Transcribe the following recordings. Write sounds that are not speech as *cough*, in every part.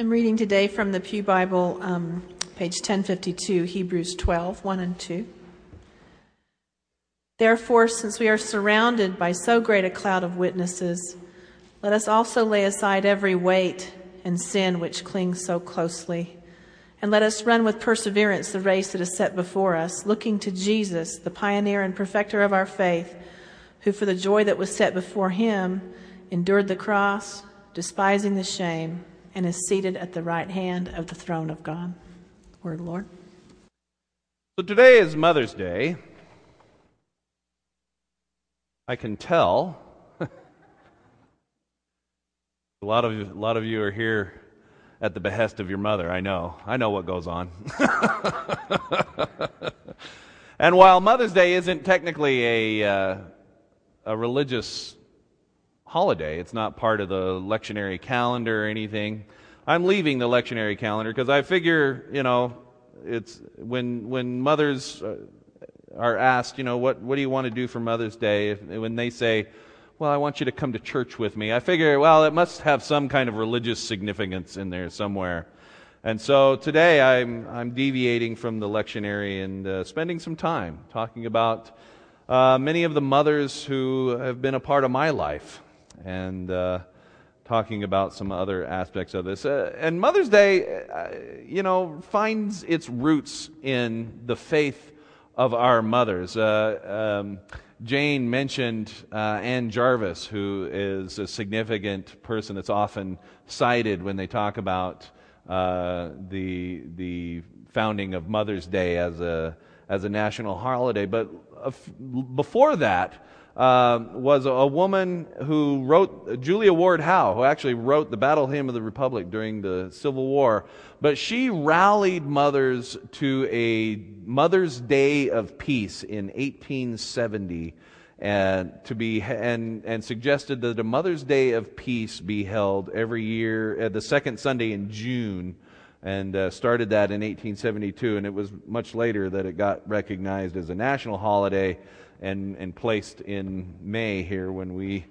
I'm reading today from the Pew Bible, um, page 1052, Hebrews 12, 1 and 2. Therefore, since we are surrounded by so great a cloud of witnesses, let us also lay aside every weight and sin which clings so closely. And let us run with perseverance the race that is set before us, looking to Jesus, the pioneer and perfecter of our faith, who for the joy that was set before him endured the cross, despising the shame and is seated at the right hand of the throne of God. Word, Lord. So today is Mother's Day. I can tell. *laughs* a lot of a lot of you are here at the behest of your mother. I know. I know what goes on. *laughs* and while Mother's Day isn't technically a uh, a religious holiday. It's not part of the lectionary calendar or anything. I'm leaving the lectionary calendar because I figure, you know, it's when when mothers uh, are asked, you know, what what do you want to do for Mother's Day? When they say, "Well, I want you to come to church with me," I figure, well, it must have some kind of religious significance in there somewhere. And so today I'm I'm deviating from the lectionary and uh, spending some time talking about uh, many of the mothers who have been a part of my life and uh, talking about some other aspects of this. Uh, and Mother's Day, uh, you know, finds its roots in the faith of our mothers. Uh, um, Jane mentioned uh, Ann Jarvis, who is a significant person that's often cited when they talk about uh, the the founding of Mother's Day as a as a national holiday. But before that, uh, was a woman who wrote, Julia Ward Howe, who actually wrote the Battle Hymn of the Republic during the Civil War. But she rallied mothers to a Mother's Day of Peace in 1870 and to be and and suggested that a Mother's Day of Peace be held every year at the second Sunday in June and uh, started that in 1872 and it was much later that it got recognized as a national holiday and, and placed in May here when we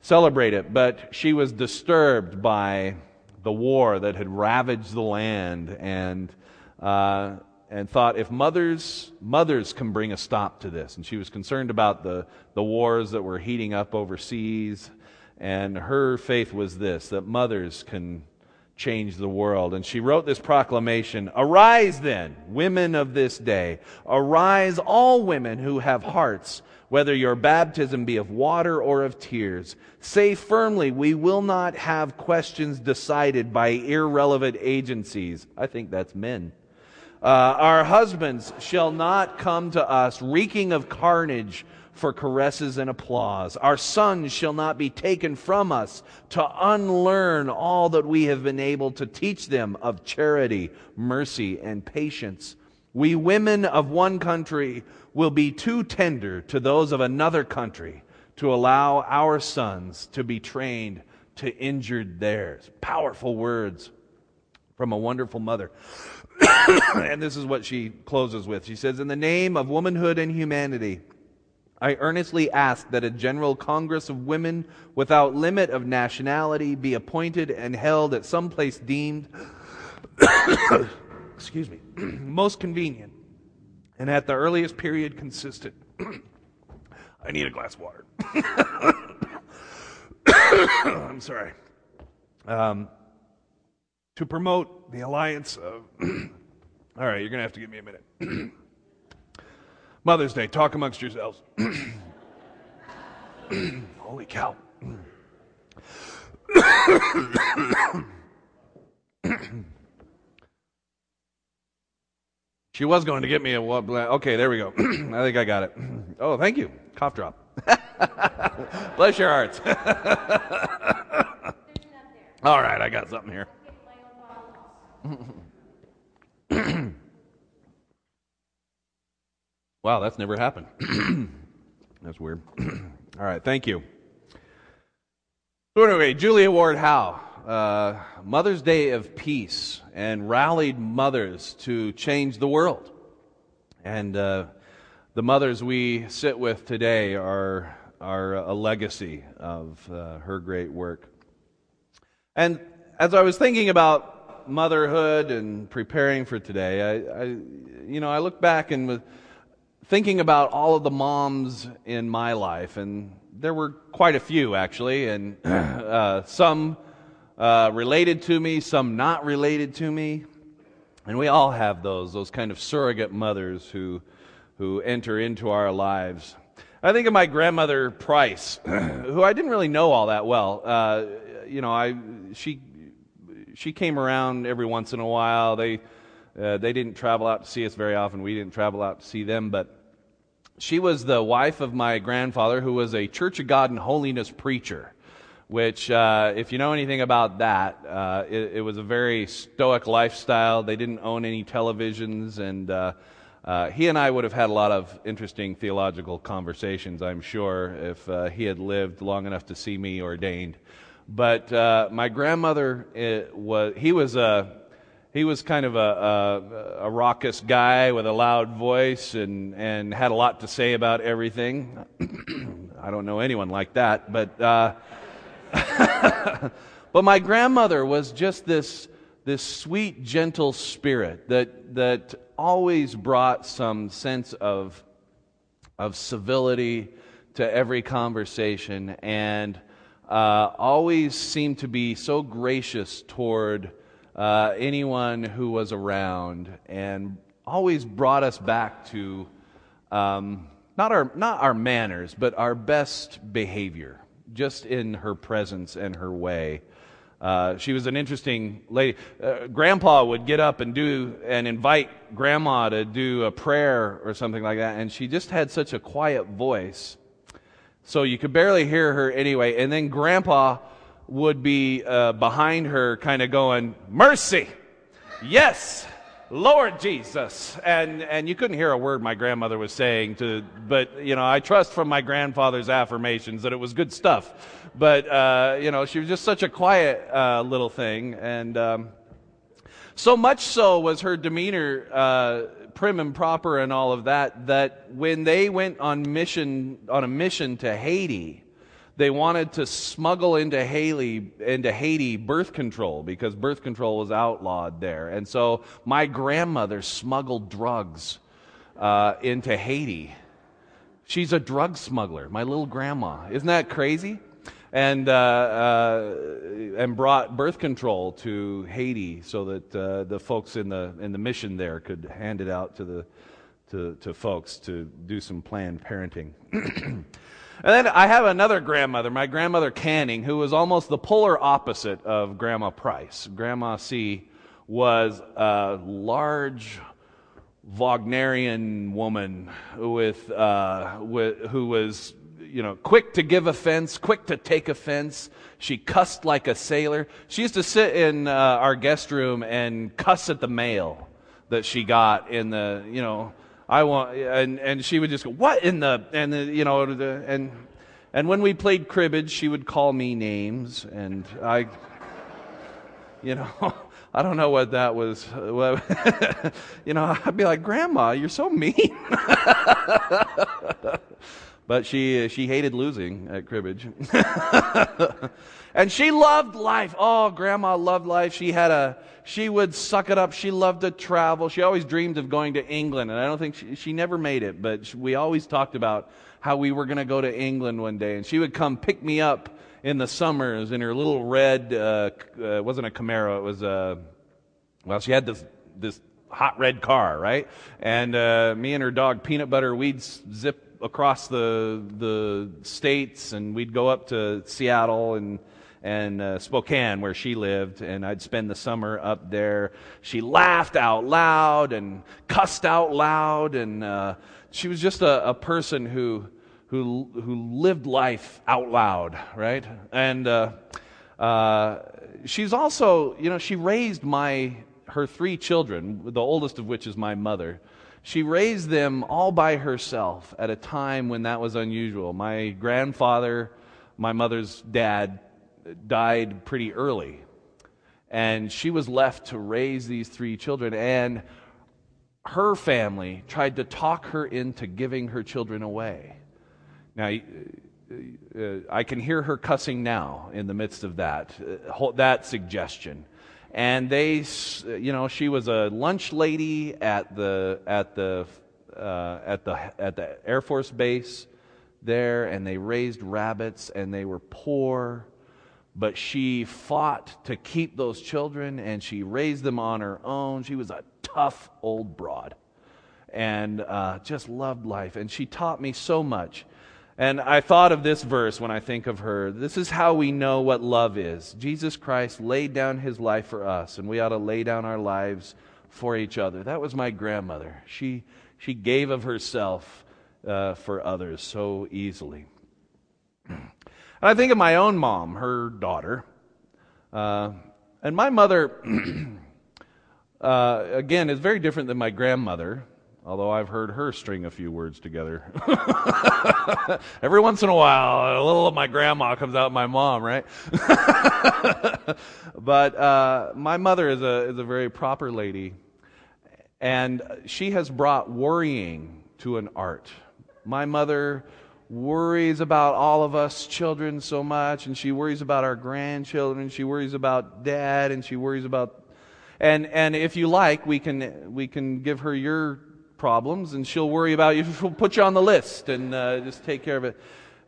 celebrate it. But she was disturbed by the war that had ravaged the land and, uh, and thought if mothers, mothers can bring a stop to this. And she was concerned about the, the wars that were heating up overseas. And her faith was this that mothers can change the world. And she wrote this proclamation Arise then, women of this day. Arise, all women who have hearts, whether your baptism be of water or of tears. Say firmly, we will not have questions decided by irrelevant agencies. I think that's men. Uh, our husbands shall not come to us reeking of carnage for caresses and applause. Our sons shall not be taken from us to unlearn all that we have been able to teach them of charity, mercy, and patience. We women of one country will be too tender to those of another country to allow our sons to be trained to injured theirs. Powerful words from a wonderful mother. *coughs* and this is what she closes with. She says, In the name of womanhood and humanity, I earnestly ask that a general congress of women without limit of nationality be appointed and held at some place deemed, *coughs* excuse me, *coughs* most convenient and at the earliest period consistent. *coughs* I need a glass of water. I'm sorry. Um, to promote the alliance of. all right, you're going to have to give me a minute. Mother's Day, talk amongst yourselves. *clears throat* Holy cow. she was going to get me a what? Okay, there we go. *clears throat* I think I got it. Oh, thank you. Cough drop. *laughs* Bless your hearts. *laughs* All right, I got something here. *laughs* Wow, that's never happened. *clears throat* that's weird. *clears throat* All right, thank you. So, anyway, Julia Ward Howe, uh, Mother's Day of Peace, and rallied mothers to change the world. And uh, the mothers we sit with today are, are a legacy of uh, her great work. And as I was thinking about motherhood and preparing for today, I, I, you know, I look back and was thinking about all of the moms in my life, and there were quite a few actually, and *clears throat* uh, some uh, related to me, some not related to me, and we all have those, those kind of surrogate mothers who, who enter into our lives. I think of my grandmother Price, *clears throat* who I didn't really know all that well. Uh, you know, I she she came around every once in a while. They uh, they didn't travel out to see us very often. We didn't travel out to see them, but she was the wife of my grandfather, who was a Church of God and Holiness preacher. Which, uh, if you know anything about that, uh, it, it, was a very stoic lifestyle. They didn't own any televisions, and uh, uh, he and I would have had a lot of interesting theological conversations, I'm sure, if uh, he had lived long enough to see me ordained. But uh, my grandmother was he was a he was kind of a, a, a, raucous guy with a loud voice and and had a lot to say about everything. *clears throat* I don't know anyone like that, but uh, *laughs* but my grandmother was just this this sweet, gentle spirit that that always brought some sense of of civility to every conversation and uh, always seemed to be so gracious toward uh, anyone who was around and always brought us back to um, not, our, not our manners, but our best behavior, just in her presence and her way. Uh, she was an interesting lady. Uh, grandpa would get up and do and invite grandma to do a prayer or something like that, and she just had such a quiet voice so you could barely hear her anyway. And then grandpa would be uh, behind her, kind of going, Mercy! Yes! Lord Jesus. And, and you couldn't hear a word my grandmother was saying to, but, you know, I trust from my grandfather's affirmations that it was good stuff. But, uh, you know, she was just such a quiet uh, little thing. And, um, so much so was her demeanor uh, prim and proper and all of that, that when they went on mission, on a mission to Haiti, they wanted to smuggle into Haiti, into Haiti birth control because birth control was outlawed there. And so my grandmother smuggled drugs uh, into Haiti. She's a drug smuggler, my little grandma. Isn't that crazy? and, uh, uh, and brought birth control to Haiti so that uh, the folks in the, in the mission there could hand it out to, the, to, to folks to do some planned parenting. *clears throat* and then I have another grandmother, my grandmother Canning, who was almost the polar opposite of Grandma Price. Grandma C was a large, Wagnerian woman with, uh, with, who was you know, quick to give offense, quick to take offense. She cussed like a sailor. She used to sit in uh, our guest room and cuss at the mail that she got in the, you know, I want, and, and she would just go, what in the, and the, you know, the, and, and when we played cribbage, she would call me names, and I, you know, *laughs* I don't know what that was. *laughs* you know, I'd be like, Grandma, you're so mean. *laughs* but she she hated losing at cribbage. *laughs* And she loved life. Oh grandma loved life. She had a she would suck it up. She loved to travel. She always dreamed of going to england and i don't think she, she never made it but we always talked about how we were going to go to england one day and she would come pick me up in the summers in her little red uh, uh, wasn't a camaro it was a well she had this this hot red car right? And uh, me and her dog peanut butter we'd zip across the the states, and we'd go up to Seattle and and uh, Spokane, where she lived, and I'd spend the summer up there. She laughed out loud and cussed out loud, and uh, she was just a, a, person who who who lived life out loud, right? And uh, uh she's also, you know, she raised my her three children, the oldest of which is my mother. She raised them all by herself at a time when that was unusual. My grandfather, my mother's dad, died pretty early. And she was left to raise these three children. And her family tried to talk her into giving her children away. Now, uh, I can hear her cussing now in the midst of that, uh, that suggestion. and they, you know, she was a lunch lady at the at the uh, at the at the Air Force base there, and they raised rabbits, and they were poor, but she fought to keep those children, and she raised them on her own. She was a tough old broad, and uh, just loved life, and she taught me so much. And I thought of this verse when I think of her. This is how we know what love is. Jesus Christ laid down his life for us, and we ought to lay down our lives for each other. That was my grandmother. She, she gave of herself uh, for others so easily. And I think of my own mom, her daughter. Uh, and my mother, *clears throat* uh, again, is very different than my grandmother although I've heard her string a few words together. *laughs* Every once in a while, a little of my grandma comes out my mom, right? *laughs* but uh, my mother is a, is a very proper lady, and she has brought worrying to an art. My mother worries about all of us children so much, and she worries about our grandchildren, she worries about dad, and she worries about and and if you like, we can we can give her your problems, and she'll worry about you. *laughs* She'll put you on the list and uh, just take care of it.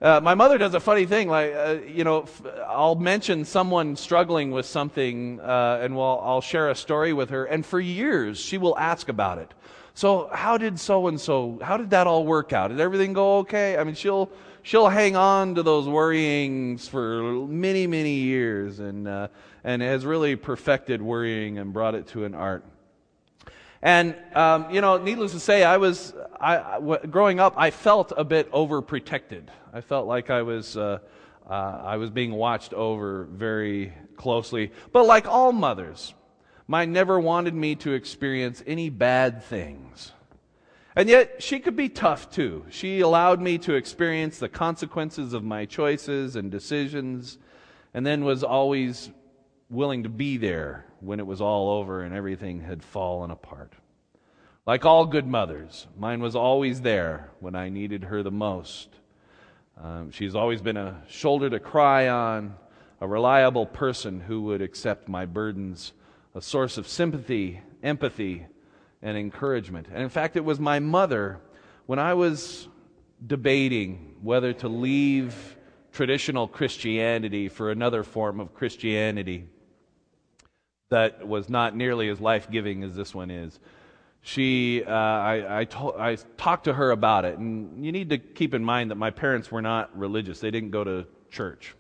Uh, my mother does a funny thing. Like, uh, you know, f- I'll mention someone struggling with something, uh, and we'll, I'll share a story with her, and for years she will ask about it. So, how did so and so? How did that all work out? Did everything go okay? I mean, she'll she'll hang on to those worryings for many, many years, and uh, and has really perfected worrying and brought it to an art. And, um, you know, needless to say, I was, growing up, I felt a bit overprotected. I felt like I was, uh, uh, I was being watched over very closely. But like all mothers, mine never wanted me to experience any bad things. And yet, she could be tough too. She allowed me to experience the consequences of my choices and decisions, and then was always willing to be there when it was all over and everything had fallen apart. Like all good mothers, mine was always there when I needed her the most. Um, she's always been a shoulder to cry on, a reliable person who would accept my burdens, a source of sympathy, empathy, and encouragement. And in fact, it was my mother when I was debating whether to leave traditional Christianity for another form of Christianity that was not nearly as life giving as this one is. She, uh, I, I, I talked to her about it, and you need to keep in mind that my parents were not religious. They didn't go to church.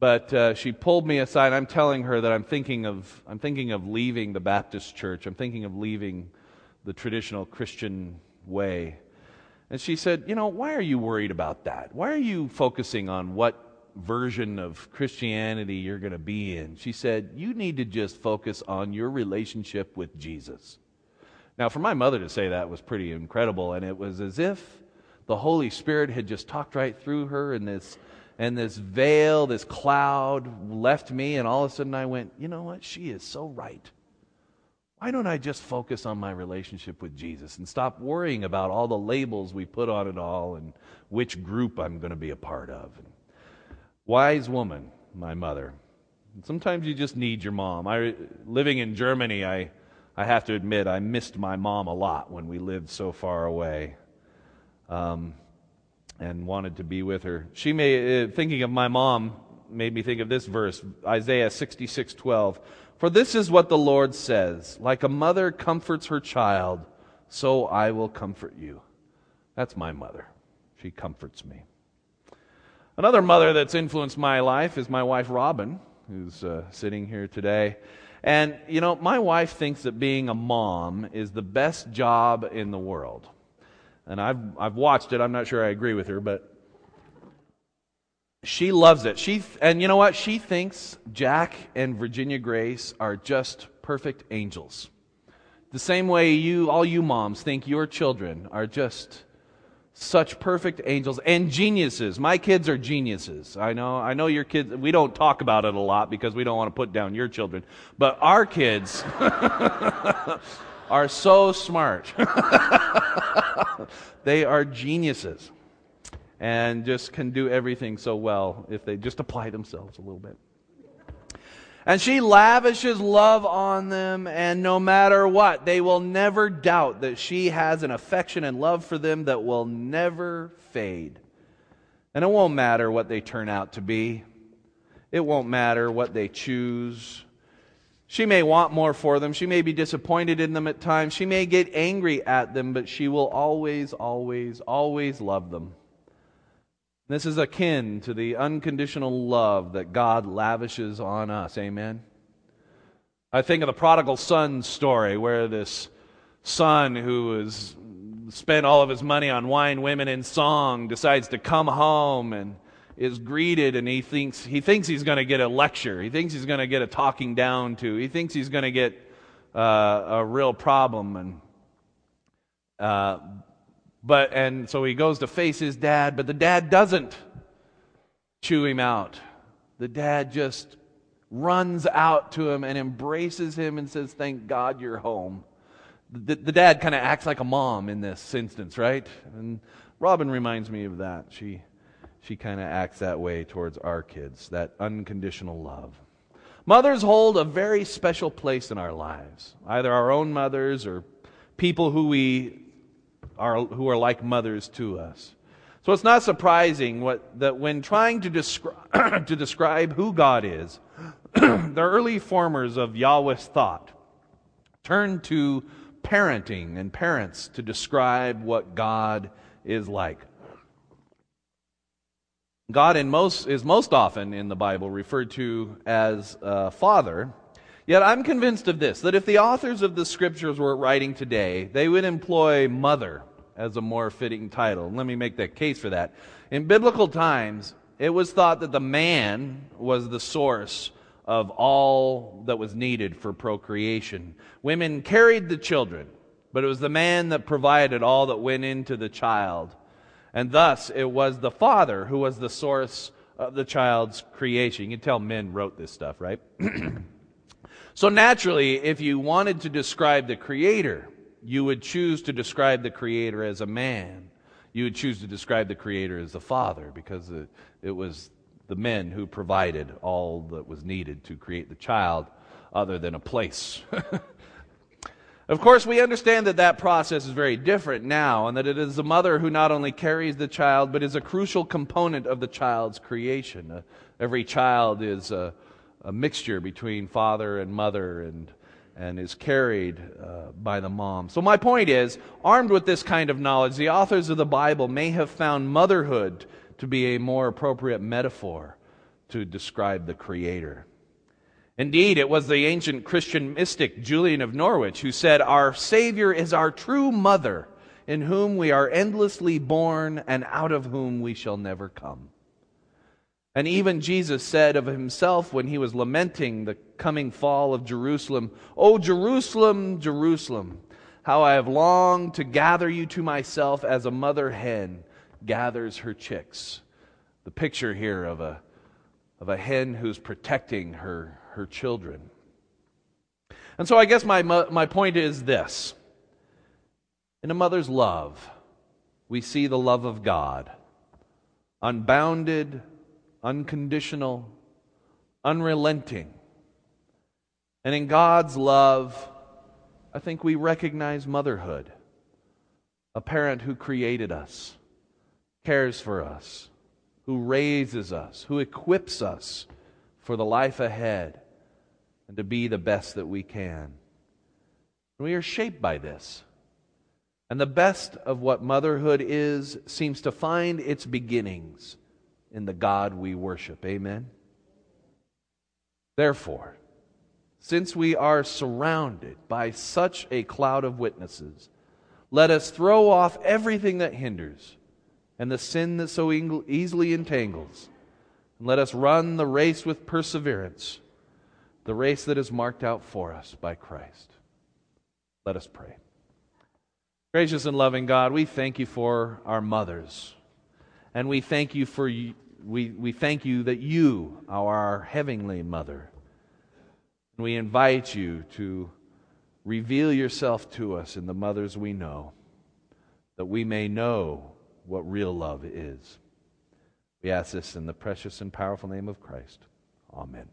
But uh, she pulled me aside. I'm telling her that I'm thinking of, I'm thinking of leaving the Baptist church. I'm thinking of leaving the traditional Christian way. And she said, You know, why are you worried about that? Why are you focusing on what version of Christianity you're going to be in. She said, You need to just focus on your relationship with Jesus. Now, for my mother to say that was pretty incredible, and it was as if the Holy Spirit had just talked right through her, and this, and this veil, this cloud left me, and all of a sudden I went, You know what? She is so right. Why don't I just focus on my relationship with Jesus and stop worrying about all the labels we put on it all and which group I'm going to be a part of? Wise woman, my mother. Sometimes you just need your mom. I, living in Germany, I, I have to admit, I missed my mom a lot when we lived so far away. Um, and wanted to be with her. She may, uh, thinking of my mom, made me think of this verse, Isaiah 66:12. For this is what the Lord says, like a mother comforts her child, so I will comfort you. That's my mother. She comforts me. Another mother that's influenced my life is my wife, Robin, who's uh, sitting here today. And, you know, my wife thinks that being a mom is the best job in the world. And I've, I've watched it. I'm not sure I agree with her, but she loves it. She, and you know what? She thinks Jack and Virginia Grace are just perfect angels. The same way you, all you moms think your children are just such perfect angels and geniuses. My kids are geniuses. I know, I know your kids, we don't talk about it a lot because we don't want to put down your children, but our kids *laughs* are so smart. *laughs* they are geniuses and just can do everything so well if they just apply themselves a little bit. And she lavishes love on them, and no matter what, they will never doubt that she has an affection and love for them that will never fade. And it won't matter what they turn out to be, it won't matter what they choose. She may want more for them. She may be disappointed in them at times. She may get angry at them, but she will always, always, always love them. This is akin to the unconditional love that God lavishes on us. Amen. I think of the prodigal son story where this son who has spent all of his money on wine, women, and song decides to come home and is greeted and he thinks he thinks he's going to get a lecture. He thinks he's going to get a talking down to. He thinks he's going to get uh, a real problem and uh, but, and so he goes to face his dad, but the dad doesn't chew him out. The dad just runs out to him and embraces him and says, Thank God you're home. The, the dad kind of acts like a mom in this instance, right? And Robin reminds me of that. She, she kind of acts that way towards our kids, that unconditional love. Mothers hold a very special place in our lives, either our own mothers or people who we are, who are like mothers to us. So it's not surprising what, that when trying to, descri- *coughs* to describe who God is, *coughs* the early formers of Yahweh's thought turned to parenting and parents to describe what God is like. God in most, is most often in the Bible referred to as father. Yet I'm convinced of this that if the authors of the scriptures were writing today, they would employ mother as a more fitting title. Let me make that case for that. In biblical times, it was thought that the man was the source of all that was needed for procreation. Women carried the children, but it was the man that provided all that went into the child. And thus, it was the father who was the source of the child's creation. You can tell men wrote this stuff, right? *clears throat* so naturally, if you wanted to describe the creator, you would choose to describe the Creator as a man. You would choose to describe the Creator as the Father because it, it was the men who provided all that was needed to create the child, other than a place. *laughs* Of course, we understand that that process is very different now, and that it is the mother who not only carries the child, but is a crucial component of the child's creation. Uh, every child is a, a, mixture between father and mother, and and is carried uh, by the mom. So, my point is armed with this kind of knowledge, the authors of the Bible may have found motherhood to be a more appropriate metaphor to describe the Creator. Indeed, it was the ancient Christian mystic Julian of Norwich who said, Our Savior is our true mother, in whom we are endlessly born and out of whom we shall never come. And even Jesus said of himself when he was lamenting the coming fall of Jerusalem, O Jerusalem, Jerusalem, how I have longed to gather you to myself as a mother hen gathers her chicks. The picture here of a, of a hen who's protecting her, her children. And so I guess my, my point is this In a mother's love, we see the love of God, unbounded, unconditional, unrelenting. And in God's love, I think we recognize motherhood. A parent who created us, cares for us, who raises us, who equips us for the life ahead and to be the best that we can. We are shaped by this. And the best of what motherhood is seems to find its beginnings in the God we worship. Amen? Therefore, since we are surrounded by such a cloud of witnesses, let us throw off everything that hinders and the sin that so easily entangles, and let us run the race with perseverance, the race that is marked out for us by Christ. Let us pray. Gracious and loving God, we thank you for our mothers. And we thank you for we, we thank you that you are our heavenly mother. And we invite you to reveal yourself to us in the mothers we know, that we may know what real love is. We ask this in the precious and powerful name of Christ. Amen.